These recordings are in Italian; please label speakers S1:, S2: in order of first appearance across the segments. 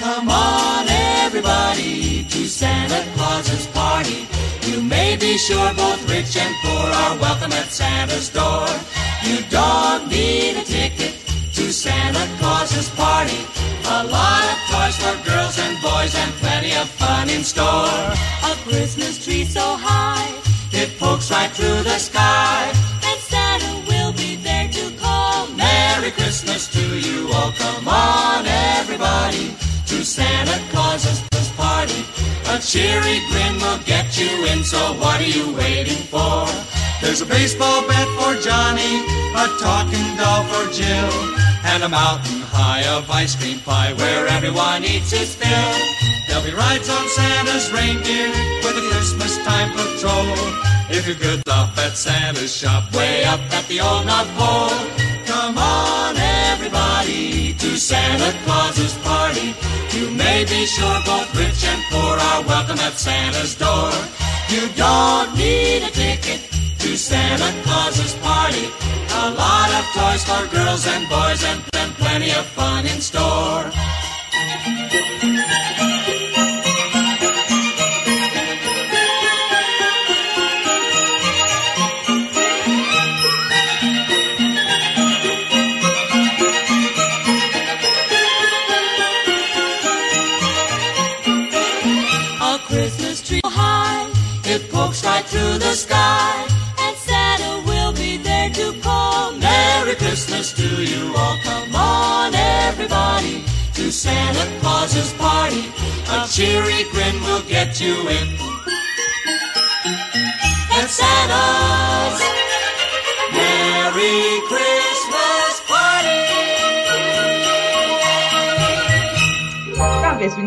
S1: Come on, everybody, to Santa Claus's party. You may be sure both rich and poor are welcome at Santa's door. You don't need a ticket to Santa Claus's party. A lot of toys for girls and boys and plenty of fun in store. A Christmas tree so high, it pokes right through the sky. And Santa will be there to call Merry Christmas to you all. Come on, everybody, Santa Claus's party. A cheery grin will get you in, so what are you waiting for? There's a baseball bat for Johnny, a talking doll for Jill, and a mountain high of ice cream pie where everyone eats his fill. There'll be rides on Santa's reindeer with a Christmas time patrol. If you're good off at Santa's shop, way up at the old North Pole, come on to Santa Claus's party. You may be sure both rich and poor are welcome at Santa's door. You don't need a ticket to Santa Claus's party. A lot of toys for girls and boys and, and plenty of fun in store. The sky. And Santa will be there to call Merry Christmas to you all. Come on, everybody, to Santa Claus's party. A cheery grin will get you in. And Santa's Merry Christmas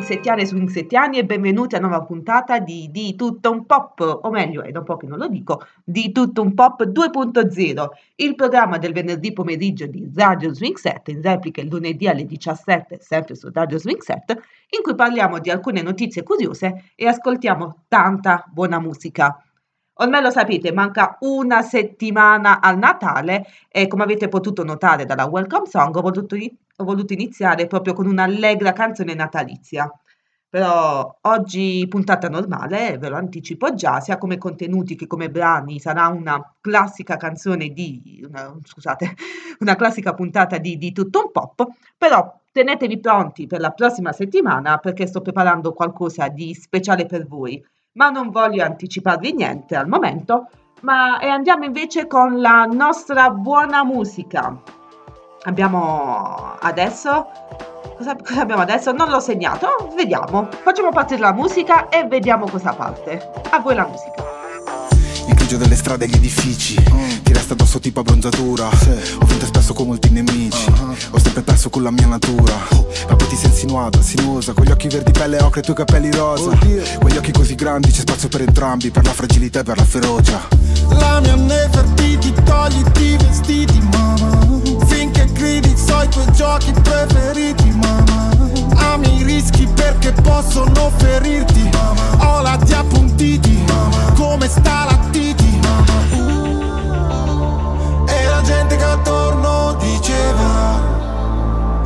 S2: Salve swingsettiane e swingsettiani e benvenuti a nuova puntata di Di Tutto Un Pop, o meglio, è da un po' che non lo dico, Di Tutto Un Pop 2.0, il programma del venerdì pomeriggio di Radio Swing Set, in replica il lunedì alle 17, sempre su Radio Swing Set, in cui parliamo di alcune notizie curiose e ascoltiamo tanta buona musica. Ormai lo sapete, manca una settimana al Natale e come avete potuto notare dalla Welcome Song ho voluto, ho voluto iniziare proprio con un'allegra canzone natalizia. Però oggi puntata normale, ve lo anticipo già, sia come contenuti che come brani, sarà una classica canzone di, una, scusate, una classica puntata di, di tutto un pop, però tenetevi pronti per la prossima settimana perché sto preparando qualcosa di speciale per voi ma non voglio anticiparvi niente al momento, ma e andiamo invece con la nostra buona musica. Abbiamo adesso cosa, cosa abbiamo adesso? Non l'ho segnato, vediamo. Facciamo partire la musica e vediamo cosa parte. A voi la musica.
S3: Il grigio delle strade e gli edifici. Ti resta addosso tipo abbronzatura. Ho vinto spesso con molti nemici. Ho sempre perso con la mia natura. Ma poi ti sei insinuata, sinuosa Con gli occhi verdi pelle ocre e i tuoi capelli rosa. Quegli occhi così grandi c'è spazio per entrambi Per la fragilità e per la ferocia.
S4: La mia Nefertiti, togliti i vestiti, mamma Finché gridi so i tuoi giochi preferiti, mamma Ami i rischi perché possono ferirti. Ho la di appuntiti, come sta la titi E la gente che attorno diceva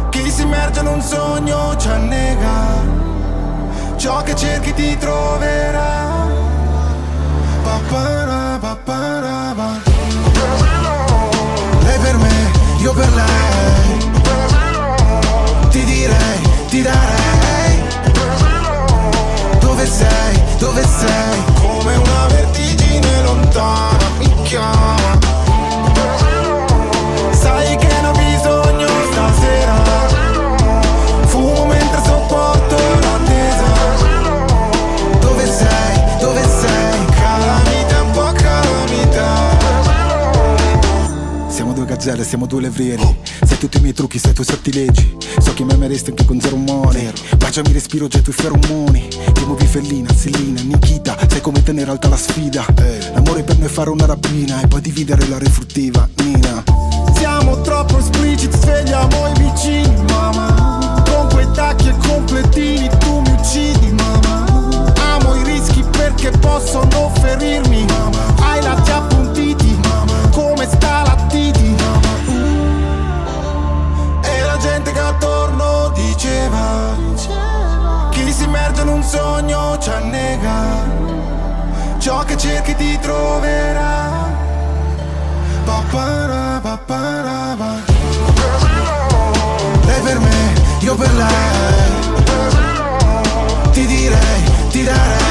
S4: Chi si immerge in un sogno ci annega. Ciò che cerchi ti troverà
S3: Siamo due gazzelle, siamo due levrieri Sai tutti i miei trucchi, sai i tuoi sortilegi So che mi ameresti anche con zero umore Baciami respiro, getto i feromoni. Ti muovi fellina, Selina, Nikita Sai come tenere alta la sfida. L'amore per noi è fare una rapina E poi dividere la refruttiva, Nina.
S4: Siamo troppo espliciti, svegliamo i vicini, mamma. Con quei tacchi e completini tu mi uccidi, mamma. Amo i rischi perché possono ferirmi, mamma. Hai lati appuntiti, mamma E la gente che attorno diceva
S5: sogno ci annega ciò che cerchi ti troverà. Papara, papara, Lei per me, io per lei. Ti direi, ti darei.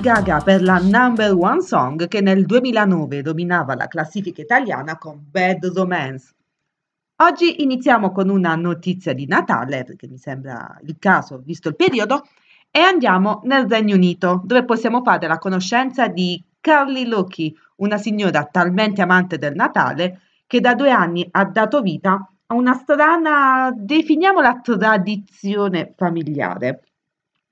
S2: Gaga per la number one song che nel 2009 dominava la classifica italiana con Bad Romance. Oggi iniziamo con una notizia di Natale, perché mi sembra il caso visto il periodo, e andiamo nel Regno Unito, dove possiamo fare la conoscenza di Carly Loki, una signora talmente amante del Natale che da due anni ha dato vita a una strana, definiamola tradizione familiare.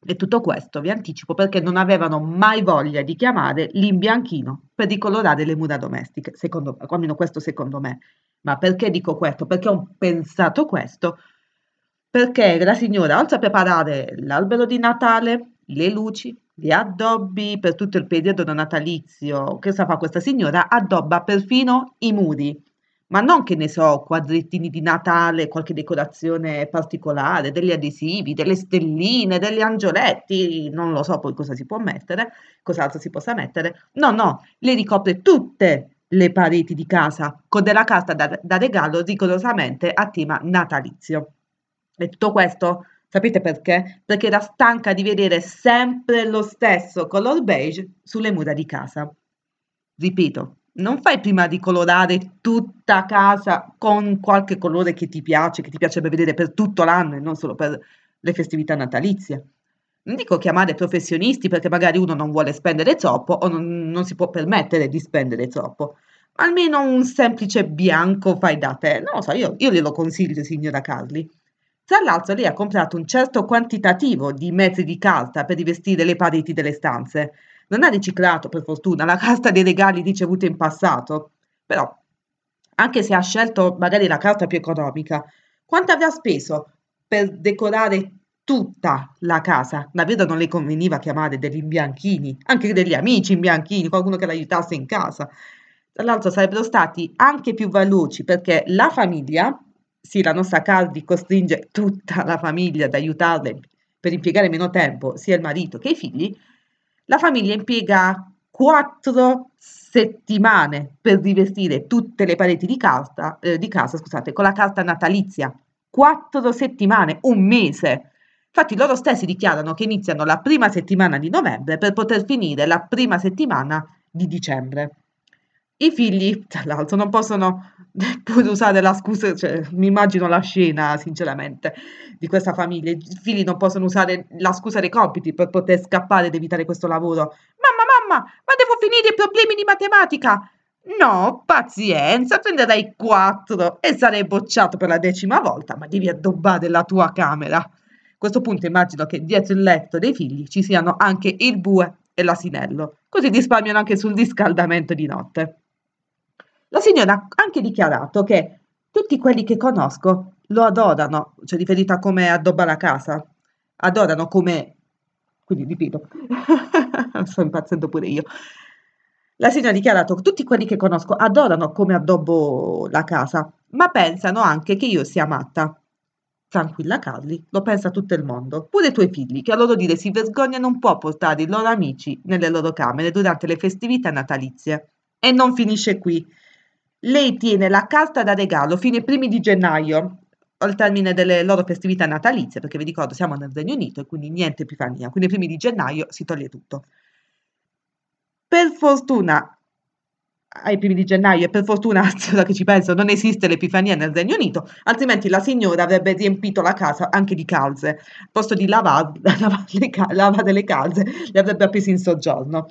S2: E tutto questo vi anticipo perché non avevano mai voglia di chiamare l'imbianchino per ricolorare le mura domestiche, secondo, almeno questo secondo me. Ma perché dico questo? Perché ho pensato questo? Perché la signora, oltre a preparare l'albero di Natale, le luci, gli addobbi per tutto il periodo natalizio, che sa fa questa signora? Addobba perfino i muri. Ma non che ne so, quadrettini di Natale, qualche decorazione particolare, degli adesivi, delle stelline, degli angioletti, non lo so poi cosa si può mettere, cos'altro si possa mettere. No, no, le ricopre tutte le pareti di casa con della carta da, da regalo rigorosamente a tema natalizio. E tutto questo sapete perché? Perché era stanca di vedere sempre lo stesso color beige sulle mura di casa. Ripeto, non fai prima di colorare tutta casa con qualche colore che ti piace, che ti piacerebbe vedere per tutto l'anno e non solo per le festività natalizie. Non dico chiamare professionisti perché magari uno non vuole spendere troppo o non, non si può permettere di spendere troppo. Almeno un semplice bianco fai da te. Non lo so, io, io glielo consiglio, signora Carli. Tra l'altro lei ha comprato un certo quantitativo di metri di carta per rivestire le pareti delle stanze non ha riciclato, per fortuna, la carta dei regali ricevuti in passato, però, anche se ha scelto magari la carta più economica, quanto avrà speso per decorare tutta la casa? Davvero non le conveniva chiamare degli imbianchini, anche degli amici imbianchini, qualcuno che l'aiutasse in casa. Tra l'altro sarebbero stati anche più veloci perché la famiglia, sì, la nostra Cardi costringe tutta la famiglia ad aiutarle per impiegare meno tempo, sia il marito che i figli, la famiglia impiega quattro settimane per rivestire tutte le pareti di, carta, eh, di casa scusate, con la carta natalizia. Quattro settimane, un mese. Infatti loro stessi dichiarano che iniziano la prima settimana di novembre per poter finire la prima settimana di dicembre. I figli, tra l'altro, non possono neppure usare la scusa, cioè, mi immagino la scena, sinceramente, di questa famiglia. I figli non possono usare la scusa dei compiti per poter scappare ed evitare questo lavoro. Mamma, mamma, ma devo finire i problemi di matematica! No, pazienza, prenderai quattro e sarai bocciato per la decima volta, ma devi addobbare la tua camera. A questo punto immagino che dietro il letto dei figli ci siano anche il bue e l'asinello, così risparmiano anche sul riscaldamento di notte. La signora ha anche dichiarato che tutti quelli che conosco lo adorano, cioè riferito a come addobba la casa, adorano come... Quindi ripeto, sto impazzendo pure io. La signora ha dichiarato tutti quelli che conosco adorano come addobbo la casa, ma pensano anche che io sia matta. Tranquilla Carli, lo pensa tutto il mondo. Pure i tuoi figli, che a loro dire si vergognano un po' portare i loro amici nelle loro camere durante le festività natalizie. E non finisce qui. Lei tiene la carta da regalo fino ai primi di gennaio, al termine delle loro festività natalizie, perché vi ricordo siamo nel Regno Unito e quindi niente Epifania, quindi ai primi di gennaio si toglie tutto. Per fortuna, ai primi di gennaio, e per fortuna, ora che ci penso, non esiste l'Epifania nel Regno Unito, altrimenti la signora avrebbe riempito la casa anche di calze, al posto di lavare, lavare, le, lavare le calze, le avrebbe appese in soggiorno.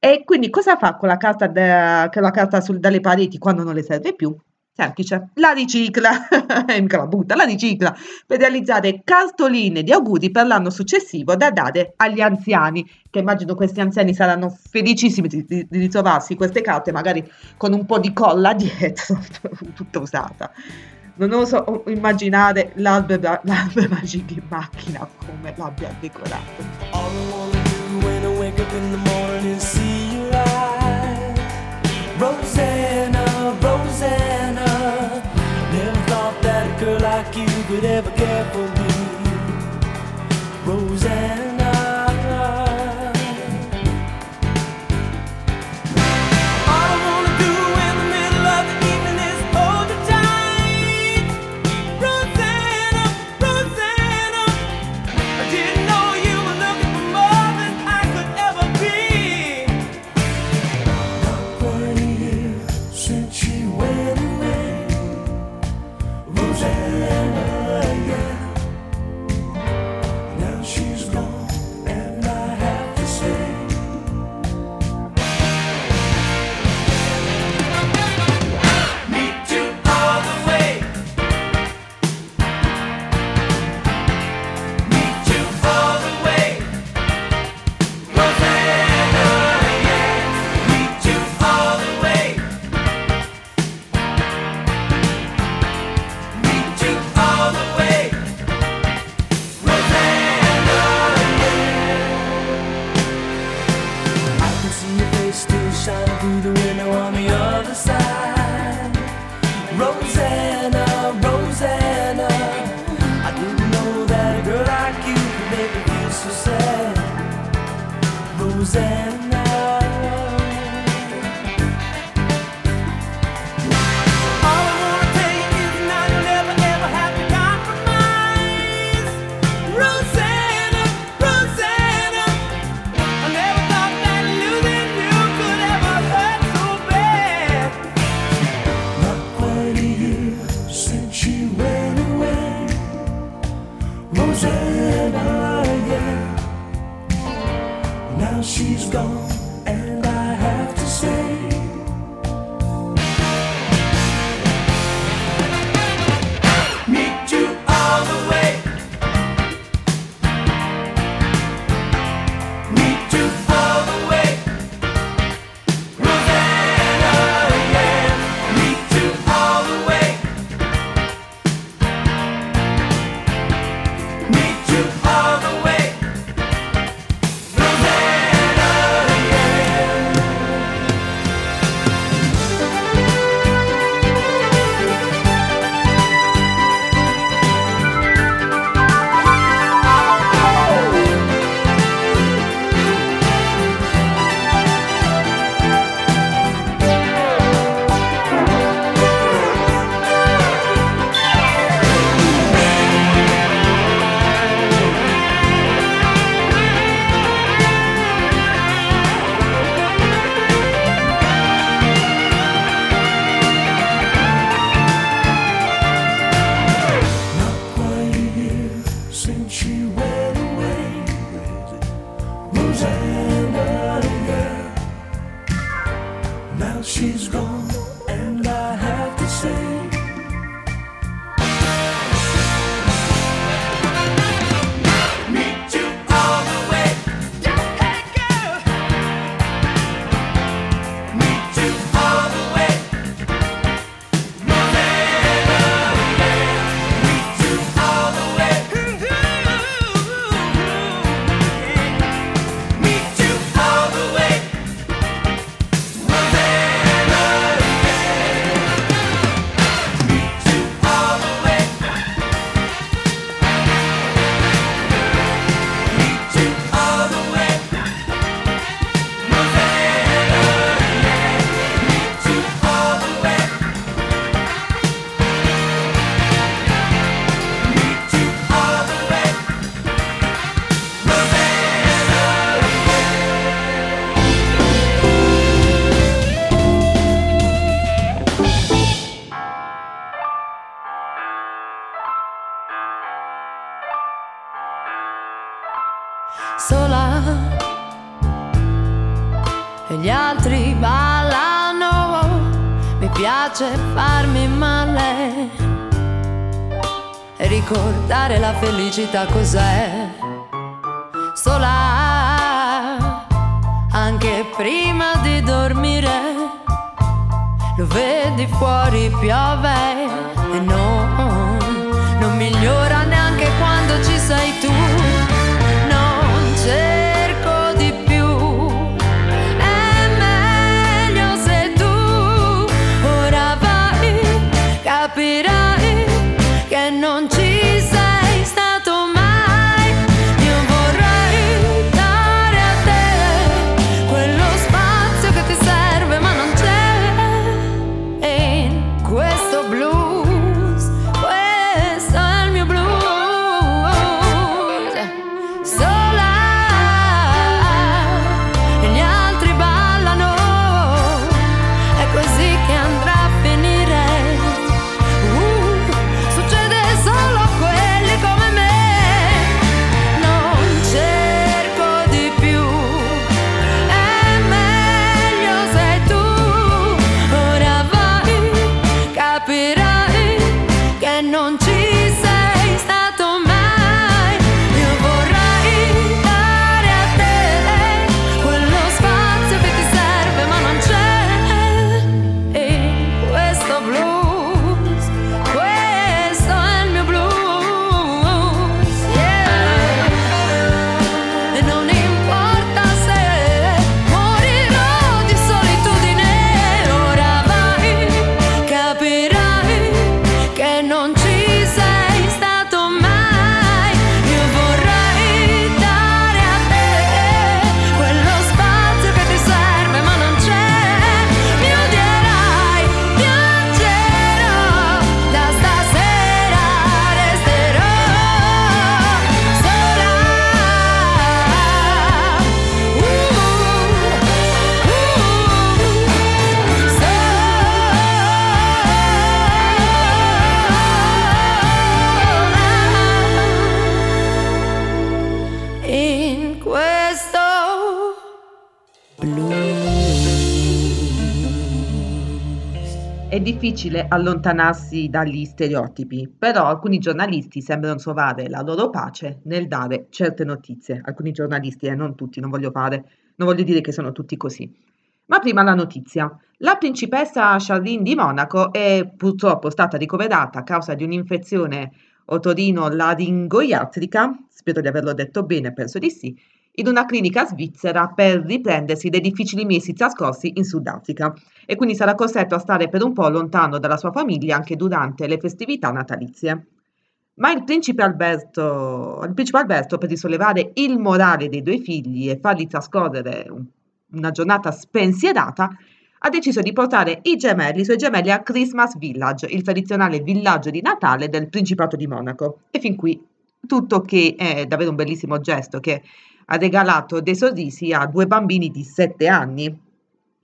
S2: E quindi cosa fa con la carta, de- con la carta sul- dalle pareti quando non le serve più? Semplice, la ricicla, mica la butta, la ricicla per realizzare cartoline di auguri per l'anno successivo da dare agli anziani, che immagino questi anziani saranno felicissimi di, di, di ritrovarsi queste carte, magari con un po' di colla dietro, tutta usata. Non oso immaginare l'albero, l'albero magico in macchina come l'abbia decorato. Rosanna, Rosanna. Never thought that a girl like you could ever care for me. Rosanna.
S6: piace farmi male. Ricordare la felicità cos'è? Sola, anche prima di dormire, lo vedi fuori piove e no, non migliora neanche quando ci sei tu. non c'è
S2: difficile allontanarsi dagli stereotipi, però alcuni giornalisti sembrano trovare la loro pace nel dare certe notizie. Alcuni giornalisti, eh, non tutti, non voglio fare, non voglio dire che sono tutti così. Ma prima la notizia. La principessa Charlene di Monaco è purtroppo stata ricoverata a causa di un'infezione otorino-laringoiatrica, spero di averlo detto bene, penso di sì, in una clinica svizzera per riprendersi dai difficili mesi trascorsi in Sudafrica e quindi sarà costretto a stare per un po' lontano dalla sua famiglia anche durante le festività natalizie. Ma il principe Alberto, il principe Alberto per risollevare il morale dei due figli e farli trascorrere un, una giornata spensierata, ha deciso di portare i gemelli, i suoi gemelli a Christmas Village, il tradizionale villaggio di Natale del Principato di Monaco. E fin qui tutto che è davvero un bellissimo gesto che ha regalato dei sorrisi a due bambini di 7 anni.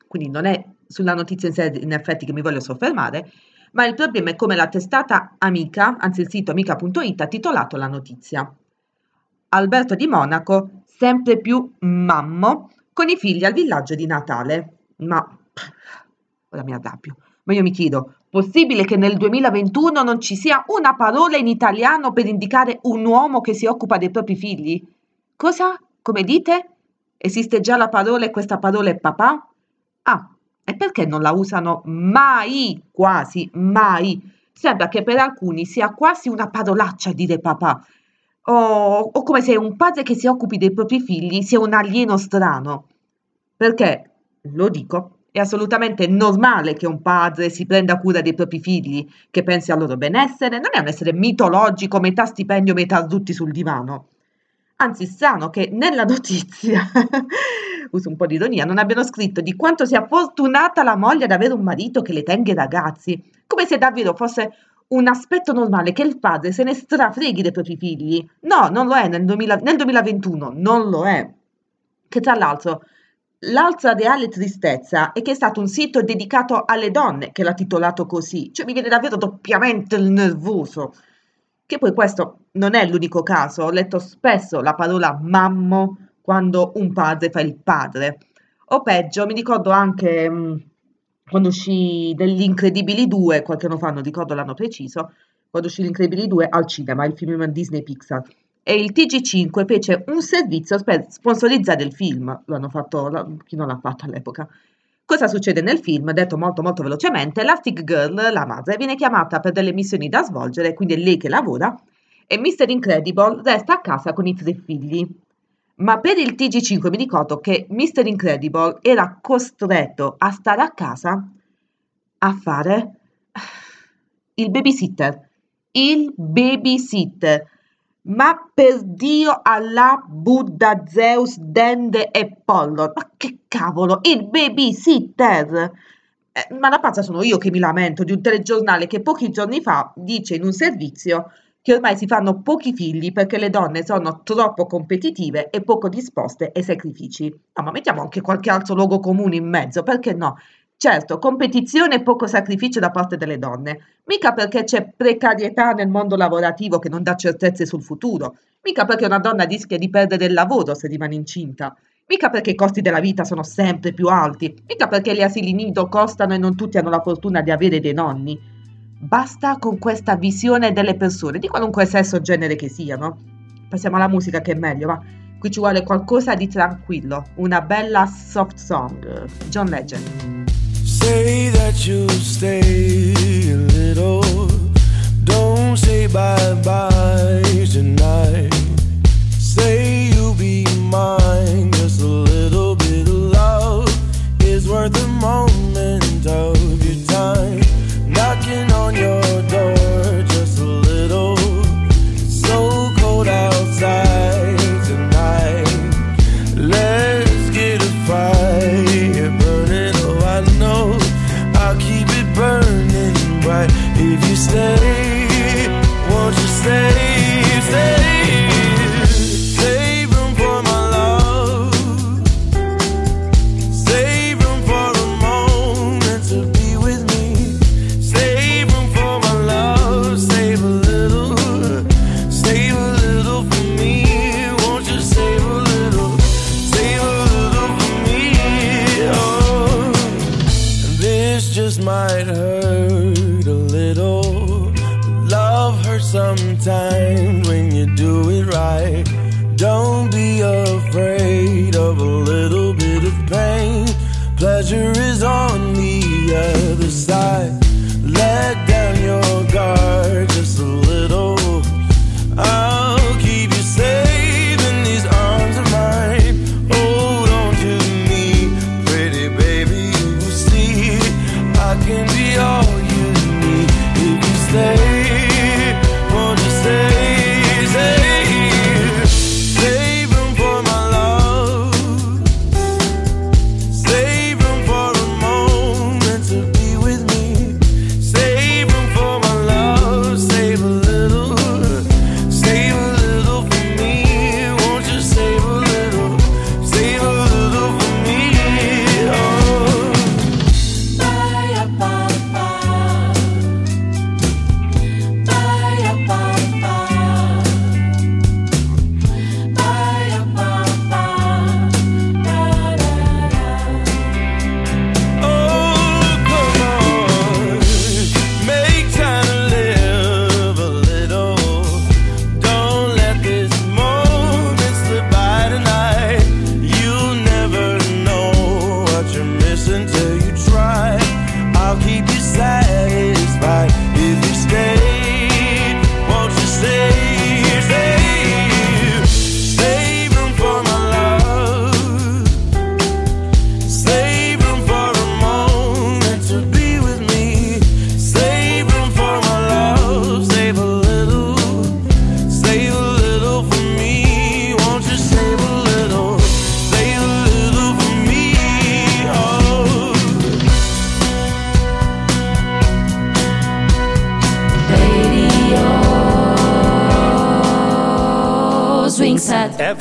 S2: Quindi non è sulla notizia in sé in effetti che mi voglio soffermare, ma il problema è come la testata Amica, anzi il sito amica.it ha titolato la notizia. Alberto di Monaco, sempre più mammo, con i figli al villaggio di Natale. Ma ora mi arrabbio. Ma io mi chiedo, possibile che nel 2021 non ci sia una parola in italiano per indicare un uomo che si occupa dei propri figli? Cosa? Come dite? Esiste già la parola e questa parola è papà? Ah, e perché non la usano mai, quasi mai? Sembra che per alcuni sia quasi una parolaccia dire papà. O, o come se un padre che si occupi dei propri figli sia un alieno strano. Perché, lo dico, è assolutamente normale che un padre si prenda cura dei propri figli, che pensi al loro benessere, non è un essere mitologico, metà stipendio, metà tutti sul divano. Anzi, strano che nella notizia, uso un po' di ironia, non abbiano scritto di quanto sia fortunata la moglie ad avere un marito che le tenga i ragazzi, come se davvero fosse un aspetto normale che il padre se ne strafreghi dei propri figli. No, non lo è nel, 2000 nel 2021, non lo è. Che tra l'altro L'altra reale tristezza è che è stato un sito dedicato alle donne che l'ha titolato così, cioè mi viene davvero doppiamente il nervoso. Che poi questo non è l'unico caso, ho letto spesso la parola mammo quando un padre fa il padre. O peggio, mi ricordo anche mh, mm, quando uscì degli Incredibili 2, qualche anno fa, non ricordo l'anno preciso, quando uscì l'Incredibili 2 al cinema, il film Disney Pixar e il TG5 fece un servizio per sponsorizzare il film, lo hanno fatto, chi non l'ha fatto all'epoca. Cosa succede nel film? Detto molto molto velocemente, Elastic Girl, la madre, viene chiamata per delle missioni da svolgere, quindi è lei che lavora, e Mr. Incredible resta a casa con i tre figli. Ma per il TG5 mi ricordo che Mr. Incredible era costretto a stare a casa a fare il babysitter. Il babysitter ma per Dio, Allah, Buddha, Zeus, Dende e Pollon. Ma che cavolo, il babysitter! Eh, ma la pazza sono io che mi lamento di un telegiornale che pochi giorni fa dice in un servizio che ormai si fanno pochi figli perché le donne sono troppo competitive e poco disposte ai sacrifici. No, ma mettiamo anche qualche altro luogo comune in mezzo, perché no? Certo, competizione e poco sacrificio da parte delle donne, mica perché c'è precarietà nel mondo lavorativo che non dà certezze sul futuro, mica perché una donna rischia di perdere il lavoro se rimane incinta, mica perché i costi della vita sono sempre più alti, mica perché gli asili nido costano e non tutti hanno la fortuna di avere dei nonni. Basta con questa visione delle persone, di qualunque sesso o genere che siano. Passiamo alla musica che è meglio, va. Qui ci vuole qualcosa di tranquillo, una bella soft song. John Legend.
S7: Say that you'll stay a little. Don't say bye bye tonight. Say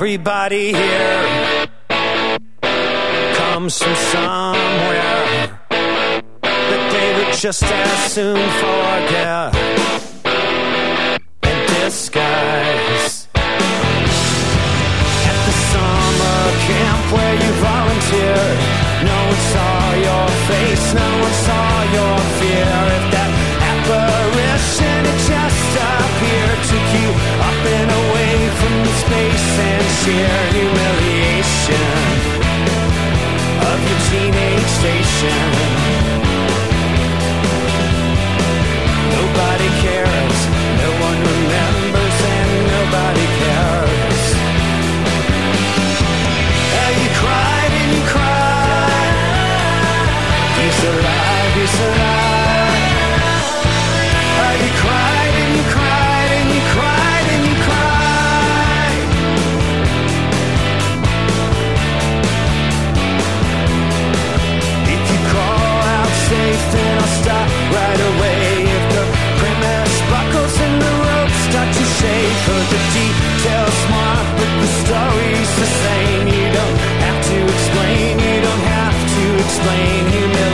S8: Everybody here teenage station. explain
S2: humility.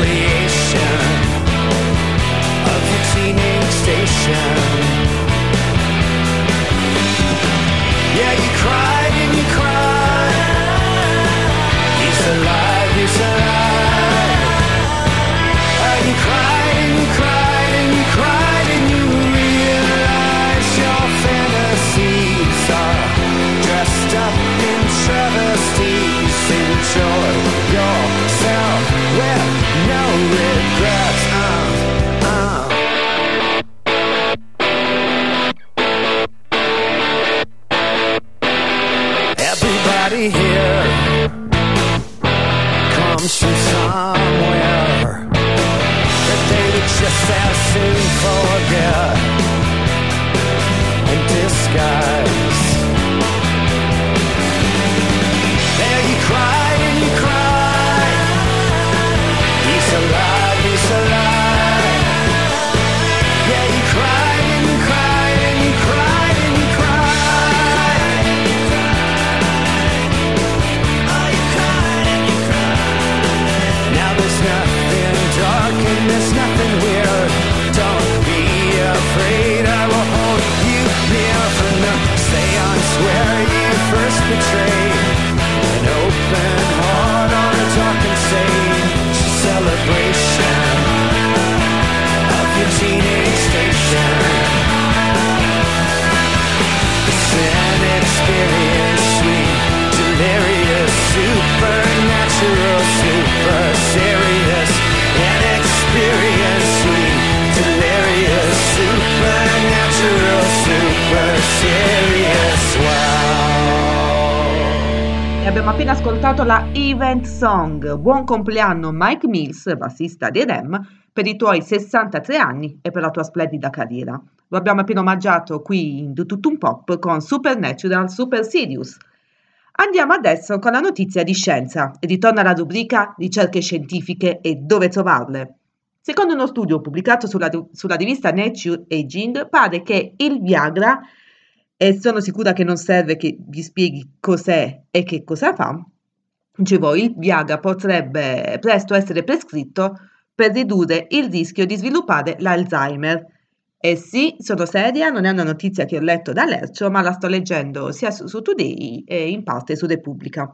S2: Abbiamo appena ascoltato la Event Song. Buon compleanno Mike Mills, bassista dei Rem, per i tuoi 63 anni e per la tua splendida carriera. Lo abbiamo appena omaggiato qui in Tutto Un Pop con Supernatural Super Sirius. Andiamo adesso con la notizia di scienza e ritorna alla rubrica Ricerche scientifiche e dove trovarle. Secondo uno studio pubblicato sulla, sulla rivista Nature Aging, pare che il Viagra, e sono sicura che non serve che vi spieghi cos'è e che cosa fa, dicevo, il Viagra potrebbe presto essere prescritto per ridurre il rischio di sviluppare l'Alzheimer. E sì, sono seria, non è una notizia che ho letto da Lercio, ma la sto leggendo sia su, su Today e in parte su Repubblica.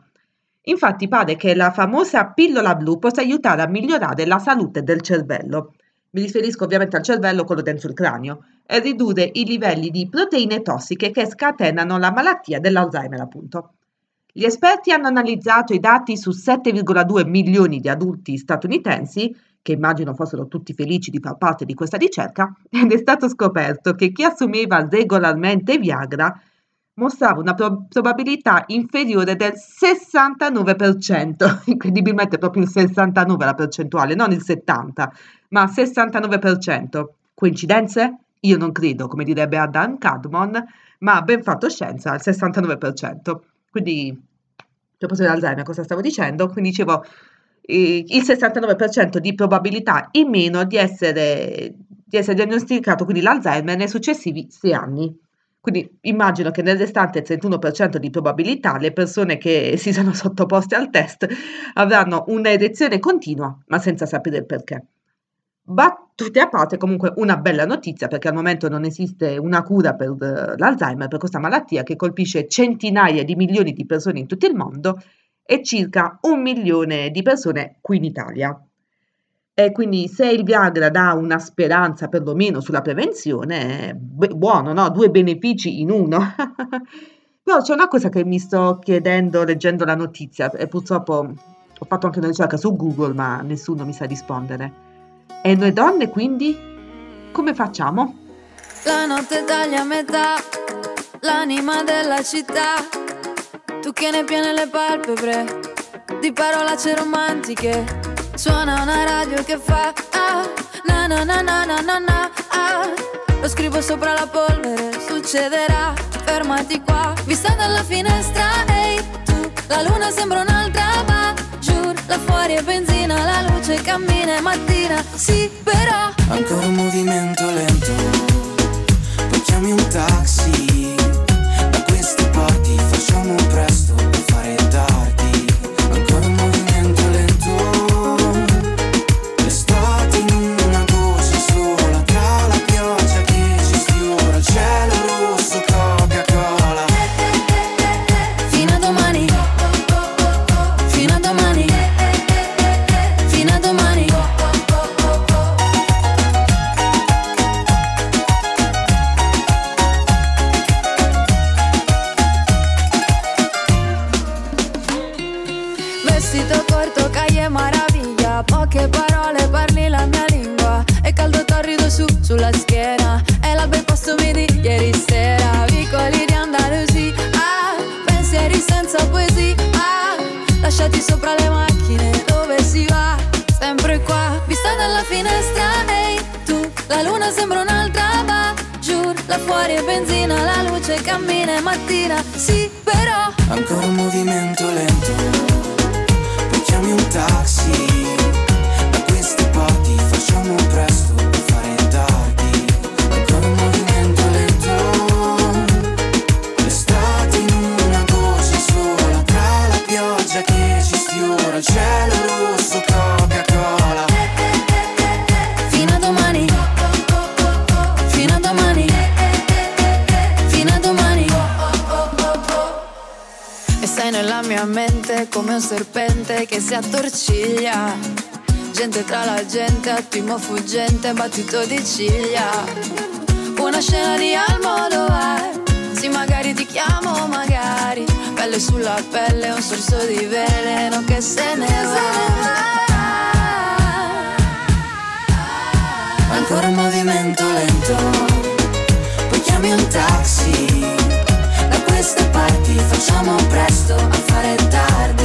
S2: Infatti pare che la famosa pillola blu possa aiutare a migliorare la salute del cervello. Mi riferisco ovviamente al cervello, quello dentro il cranio, e ridurre i livelli di proteine tossiche che scatenano la malattia dell'Alzheimer, appunto. Gli esperti hanno analizzato i dati su 7,2 milioni di adulti statunitensi, che immagino fossero tutti felici di far parte di questa ricerca, ed è stato scoperto che chi assumeva regolarmente Viagra mostrava una pro- probabilità inferiore del 69%, incredibilmente proprio il 69 la percentuale, non il 70, ma 69%. Coincidenze? Io non credo, come direbbe Adam Cadmon, ma ben fatto scienza al 69%. Quindi, proposito dell'Alzheimer, cosa stavo dicendo? Quindi dicevo, eh, il 69% di probabilità in meno di essere, di essere diagnosticato quindi l'Alzheimer nei successivi sei anni. Quindi immagino che nel restante 31% di probabilità le persone che si sono sottoposte al test avranno un'erezione continua, ma senza sapere il perché. Battute a parte, comunque una bella notizia perché al momento non esiste una cura per eh, l'Alzheimer, per questa malattia che colpisce centinaia di milioni di persone in tutto il mondo e circa un milione di persone qui in Italia. E quindi se il Viagra dà una speranza perlomeno sulla prevenzione, è bu- buono, no? Due benefici in uno. Però c'è una cosa che mi sto chiedendo leggendo la notizia e purtroppo ho fatto anche una ricerca su Google, ma nessuno mi sa rispondere. E noi donne quindi come facciamo?
S6: La notte taglia a metà, l'anima della città. Tu che ne piene le palpebre, di parolacce romantiche. Suona una radio che fa ah, na na na na na na ah. Lo scrivo sopra la polvere, succederà, fermati qua. Vista dalla finestra, ehi tu, la luna sembra un'altra, ma giuro, là fuori è benzina, la luce cammina, è mattina, sì, però.
S9: Ancora un movimento lento, poi chiami un taxi.
S6: Sei nella mia mente come un serpente che si attorciglia. Gente tra la gente, attimo fuggente, battito di ciglia. Una scena di Almodovar Sì, magari ti chiamo, magari. Pelle sulla pelle, un sorso di veleno che se ne va.
S9: Ancora un movimento lento, poi chiami un taxi. Facciamo presto a fare tardi.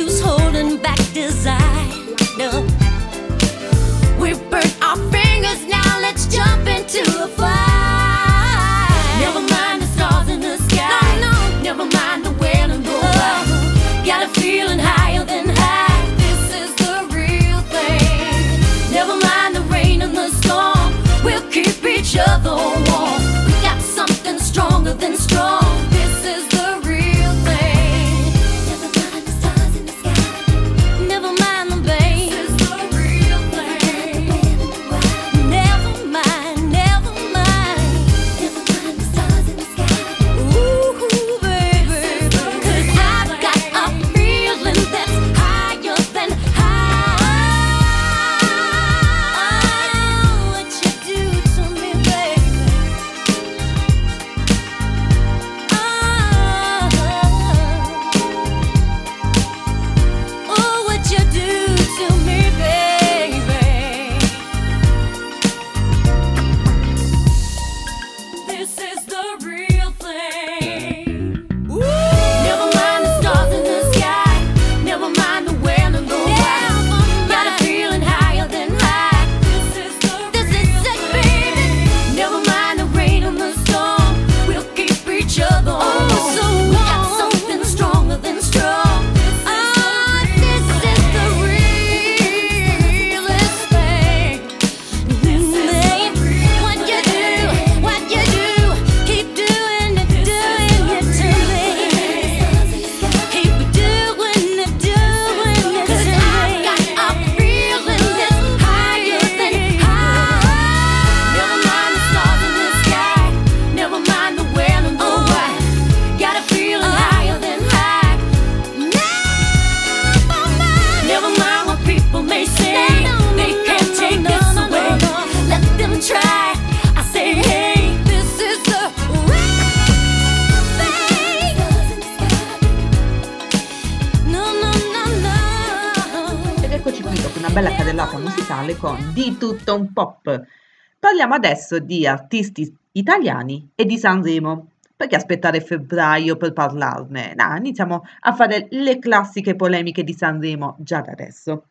S10: use
S2: hold. Adesso di artisti italiani e di Sanremo. Perché aspettare febbraio per parlarne? No, iniziamo a fare le classiche polemiche di Sanremo già da adesso.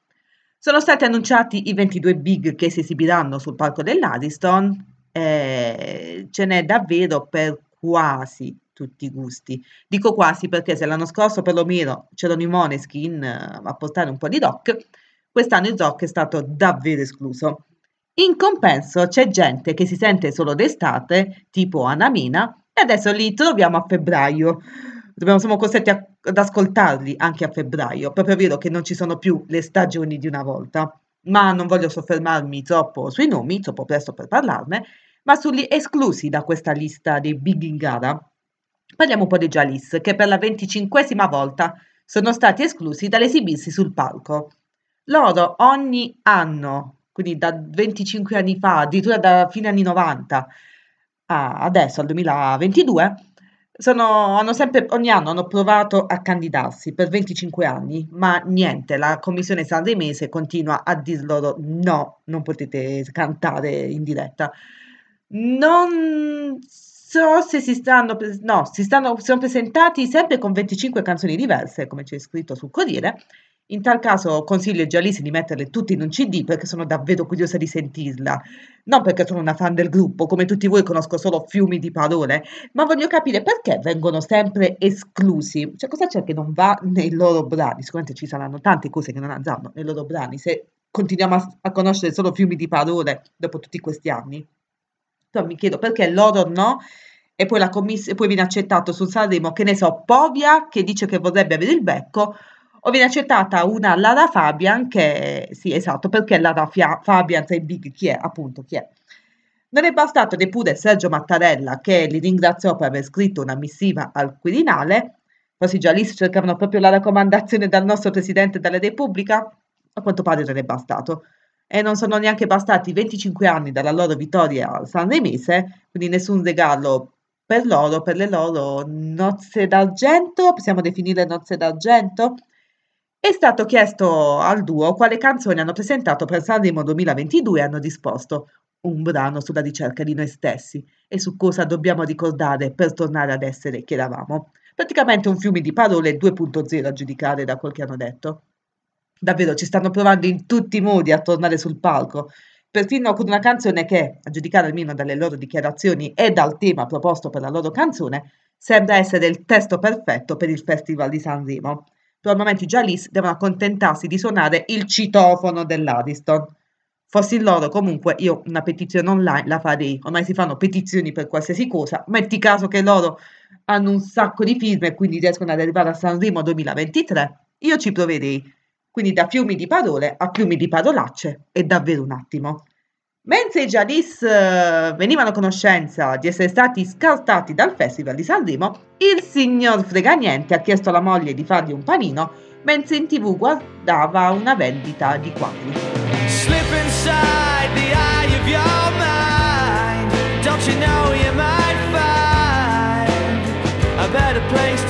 S2: Sono stati annunciati i 22 big che si esibiranno sul palco dell'Ariston. e ce n'è davvero per quasi tutti i gusti. Dico quasi perché se l'anno scorso perlomeno c'erano i Moneskin eh, a portare un po' di rock, quest'anno il rock è stato davvero escluso. In compenso c'è gente che si sente solo d'estate, tipo Anamina, e adesso li troviamo a febbraio. Dobbiamo, siamo costretti a- ad ascoltarli anche a febbraio, proprio vero che non ci sono più le stagioni di una volta. Ma non voglio soffermarmi troppo sui nomi, troppo presto per parlarne, ma sugli esclusi da questa lista dei big in gara. Parliamo un po' dei Jalis, che per la venticinquesima volta sono stati esclusi dall'esibirsi sul palco. Loro ogni anno, quindi da 25 anni fa, addirittura da fine anni 90 a adesso, al 2022, sono, hanno sempre, ogni anno hanno provato a candidarsi per 25 anni, ma niente, la commissione sanremese continua a dir loro no, non potete cantare in diretta. Non so se si stanno, no, si stanno, sono presentati sempre con 25 canzoni diverse, come c'è scritto sul Corriere. In tal caso consiglio ai giallisti di metterle tutte in un CD perché sono davvero curiosa di sentirla. Non perché sono una fan del gruppo, come tutti voi conosco solo fiumi di parole, ma voglio capire perché vengono sempre esclusi. Cioè, cosa c'è che non va nei loro brani? Sicuramente ci saranno tante cose che non andranno nei loro brani se continuiamo a, a conoscere solo fiumi di parole dopo tutti questi anni. Però mi chiedo perché loro no e poi, la commiss- poi viene accettato sul Sanremo, che ne so, Povia che dice che vorrebbe avere il becco, o viene accettata una Lara Fabian che, sì esatto, perché Lara Fia- Fabian tra big chi è? Appunto chi è? Non è bastato neppure Sergio Mattarella che li ringraziò per aver scritto una missiva al Quirinale, forse i giallisti cercavano proprio la raccomandazione dal nostro Presidente della Repubblica, a quanto pare non è bastato. E non sono neanche bastati 25 anni dalla loro vittoria al Sanremese, quindi nessun regalo per loro, per le loro nozze d'argento, possiamo definire nozze d'argento? È stato chiesto al duo quale canzone hanno presentato per Sanremo 2022 e hanno risposto un brano sulla ricerca di noi stessi e su cosa dobbiamo ricordare per tornare ad essere chi eravamo. Praticamente un fiume di parole 2.0 a giudicare da quel che hanno detto. Davvero ci stanno provando in tutti i modi a tornare sul palco, perfino con una canzone che, a giudicare almeno dalle loro dichiarazioni e dal tema proposto per la loro canzone, sembra essere il testo perfetto per il Festival di Sanremo. Probabilmente i Jalis devono accontentarsi di suonare il citofono dell'Ariston. Fossi loro, comunque, io una petizione online la farei. Ormai si fanno petizioni per qualsiasi cosa. Metti caso che loro hanno un sacco di film e quindi riescono ad arrivare a Sanremo 2023. Io ci proverei. Quindi da fiumi di parole a fiumi di parolacce è davvero un attimo. Mentre i Jalis eh, venivano a conoscenza di essere stati scartati dal Festival di Sanremo, il signor Freganiente ha chiesto alla moglie di fargli un panino mentre in tv guardava una vendita di quadri.
S8: Slip inside the eye of your mind. Don't you know you might find a better place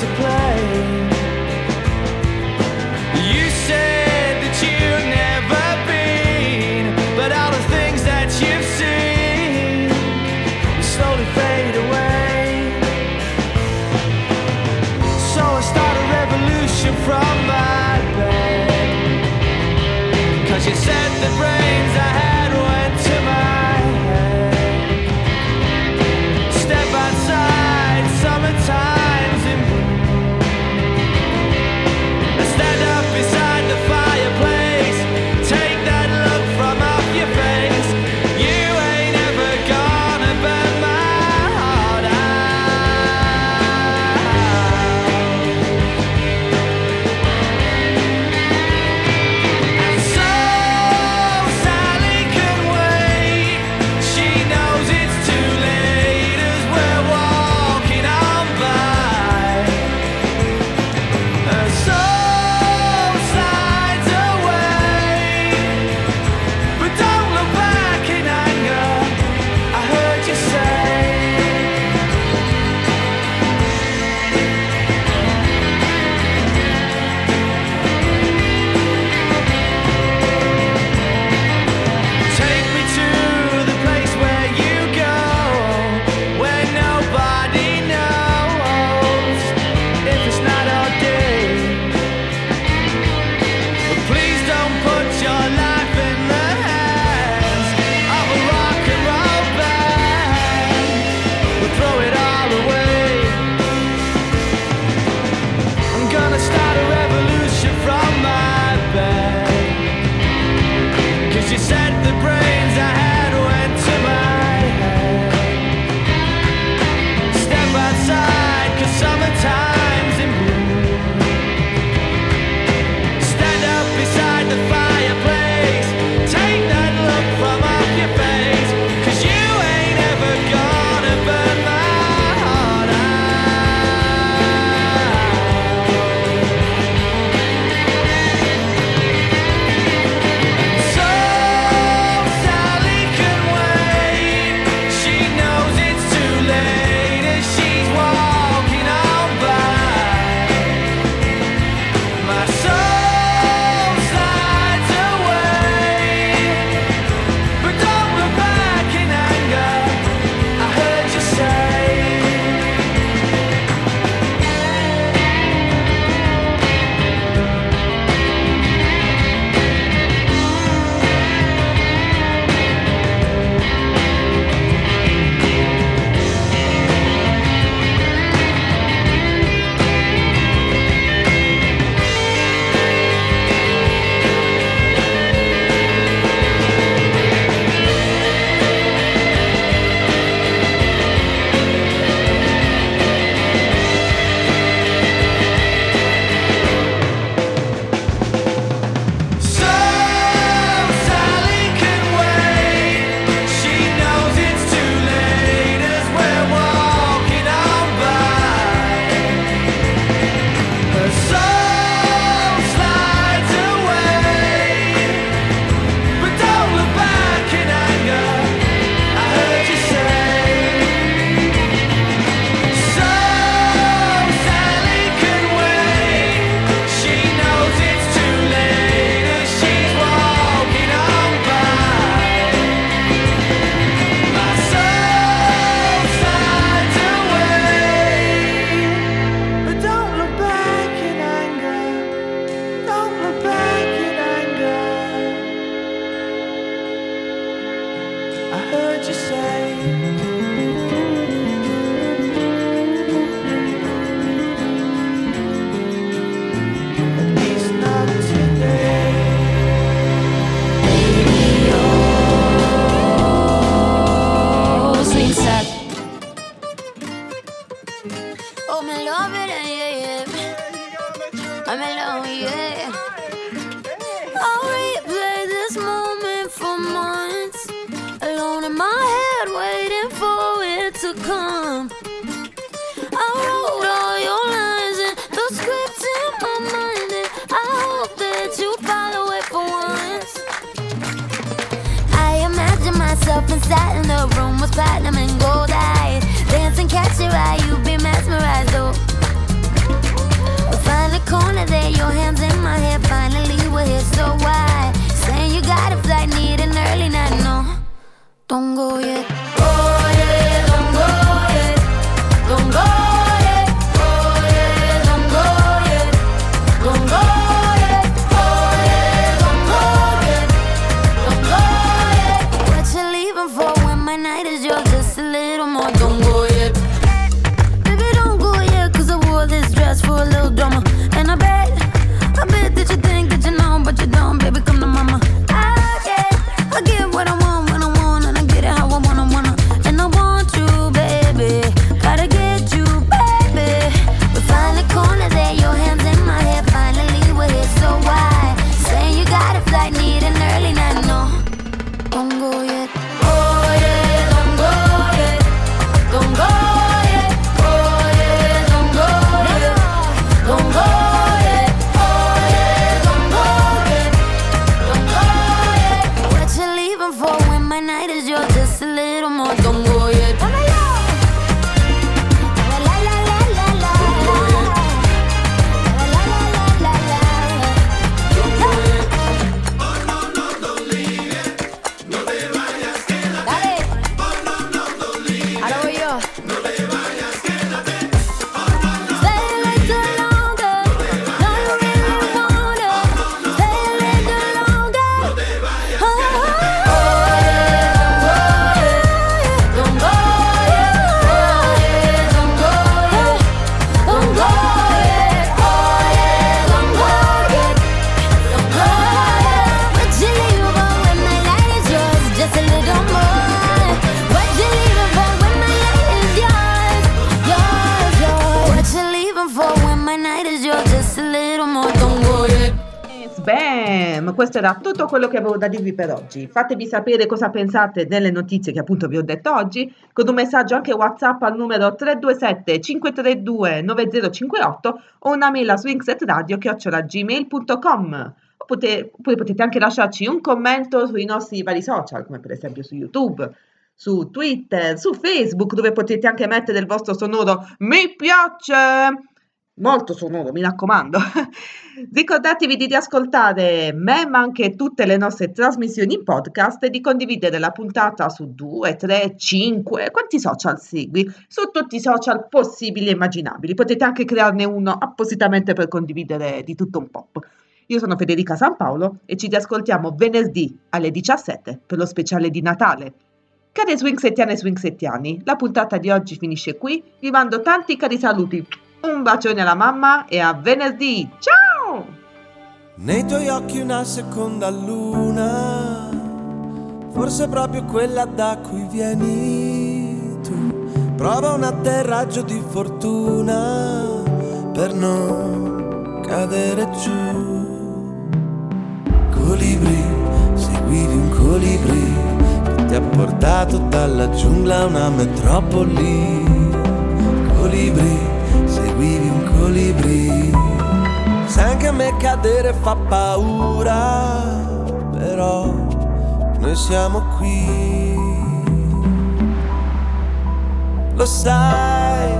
S2: tutto quello che avevo da dirvi per oggi. Fatemi sapere cosa pensate delle notizie che appunto vi ho detto oggi con un messaggio anche WhatsApp al numero 327 532 9058 o una mail a swingsetradio@gmail.com. Oppure potete anche lasciarci un commento sui nostri vari social, come per esempio su YouTube, su Twitter, su Facebook, dove potete anche mettere il vostro sonoro mi piace molto sonoro, mi raccomando. Ricordatevi di riascoltare me, ma anche tutte le nostre trasmissioni in podcast e di condividere la puntata su 2, 3, 5, quanti social segui? Su tutti i social possibili e immaginabili. Potete anche crearne uno appositamente per condividere di tutto un po'. Io sono Federica San Paolo e ci riascoltiamo venerdì alle 17 per lo speciale di Natale. Care swingsettiane e swingsettiani, la puntata di oggi finisce qui. Vi mando tanti cari saluti. Un bacione alla mamma e a venerdì. Ciao!
S7: Nei tuoi occhi una seconda luna, forse proprio quella da cui vieni tu. Prova un atterraggio di fortuna per non cadere giù. Colibri, seguivi un colibri che ti ha portato dalla giungla a una metropoli. Colibri, colibri. Sai anche a me cadere fa paura, però noi siamo qui. Lo sai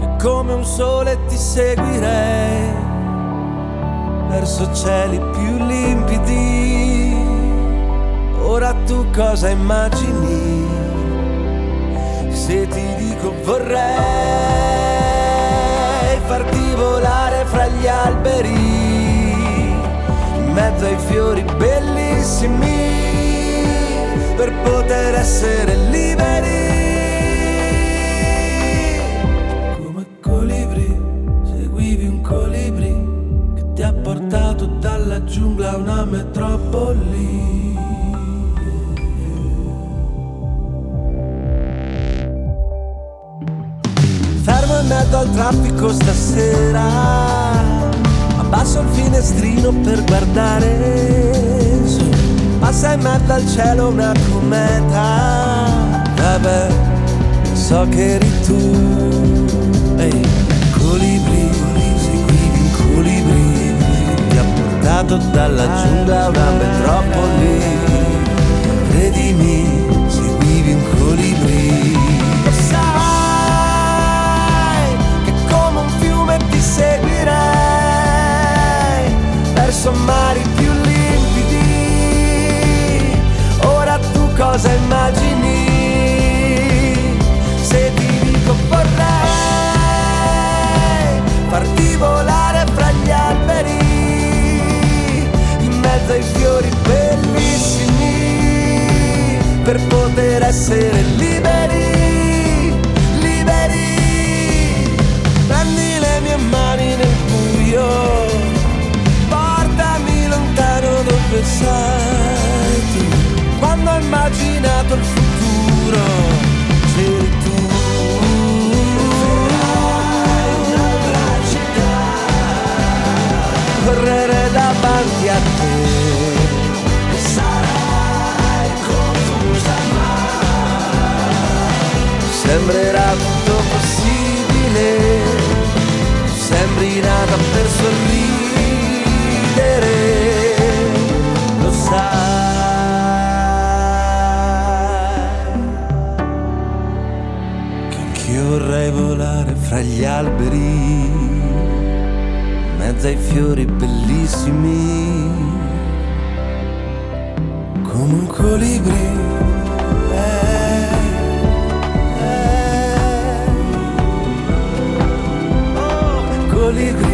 S7: che come un sole ti seguirei verso cieli più limpidi. Ora tu cosa immagini? Se ti dico vorrei volare fra gli alberi, in mezzo ai fiori bellissimi, per poter essere liberi. Come colibri, seguivi un colibri che ti ha portato dalla giungla a una metropoli. Mezzo al traffico stasera. Abbasso il finestrino per guardare su. Passa in mezzo al cielo una cometa. Vabbè, so che eri tu. Ehi, colibri, seguivi un colibri. Ti ha portato dalla giungla a una metropoli. Credimi, seguivi un colibri. Verso mari più limpidi. Ora tu cosa immagini? Se ti dico vorrei farti volare fra gli alberi, in mezzo ai fiori bellissimi, per poter essere liberi, tu. Quando ho immaginato il futuro, c'eri tu. Correre davanti a te Sarai confusa ma Sembrerà tutto possibile Sembri nata per sorridere fra gli alberi in mezzo ai fiori bellissimi, come un colibri. Eh, eh. Oh, colibri.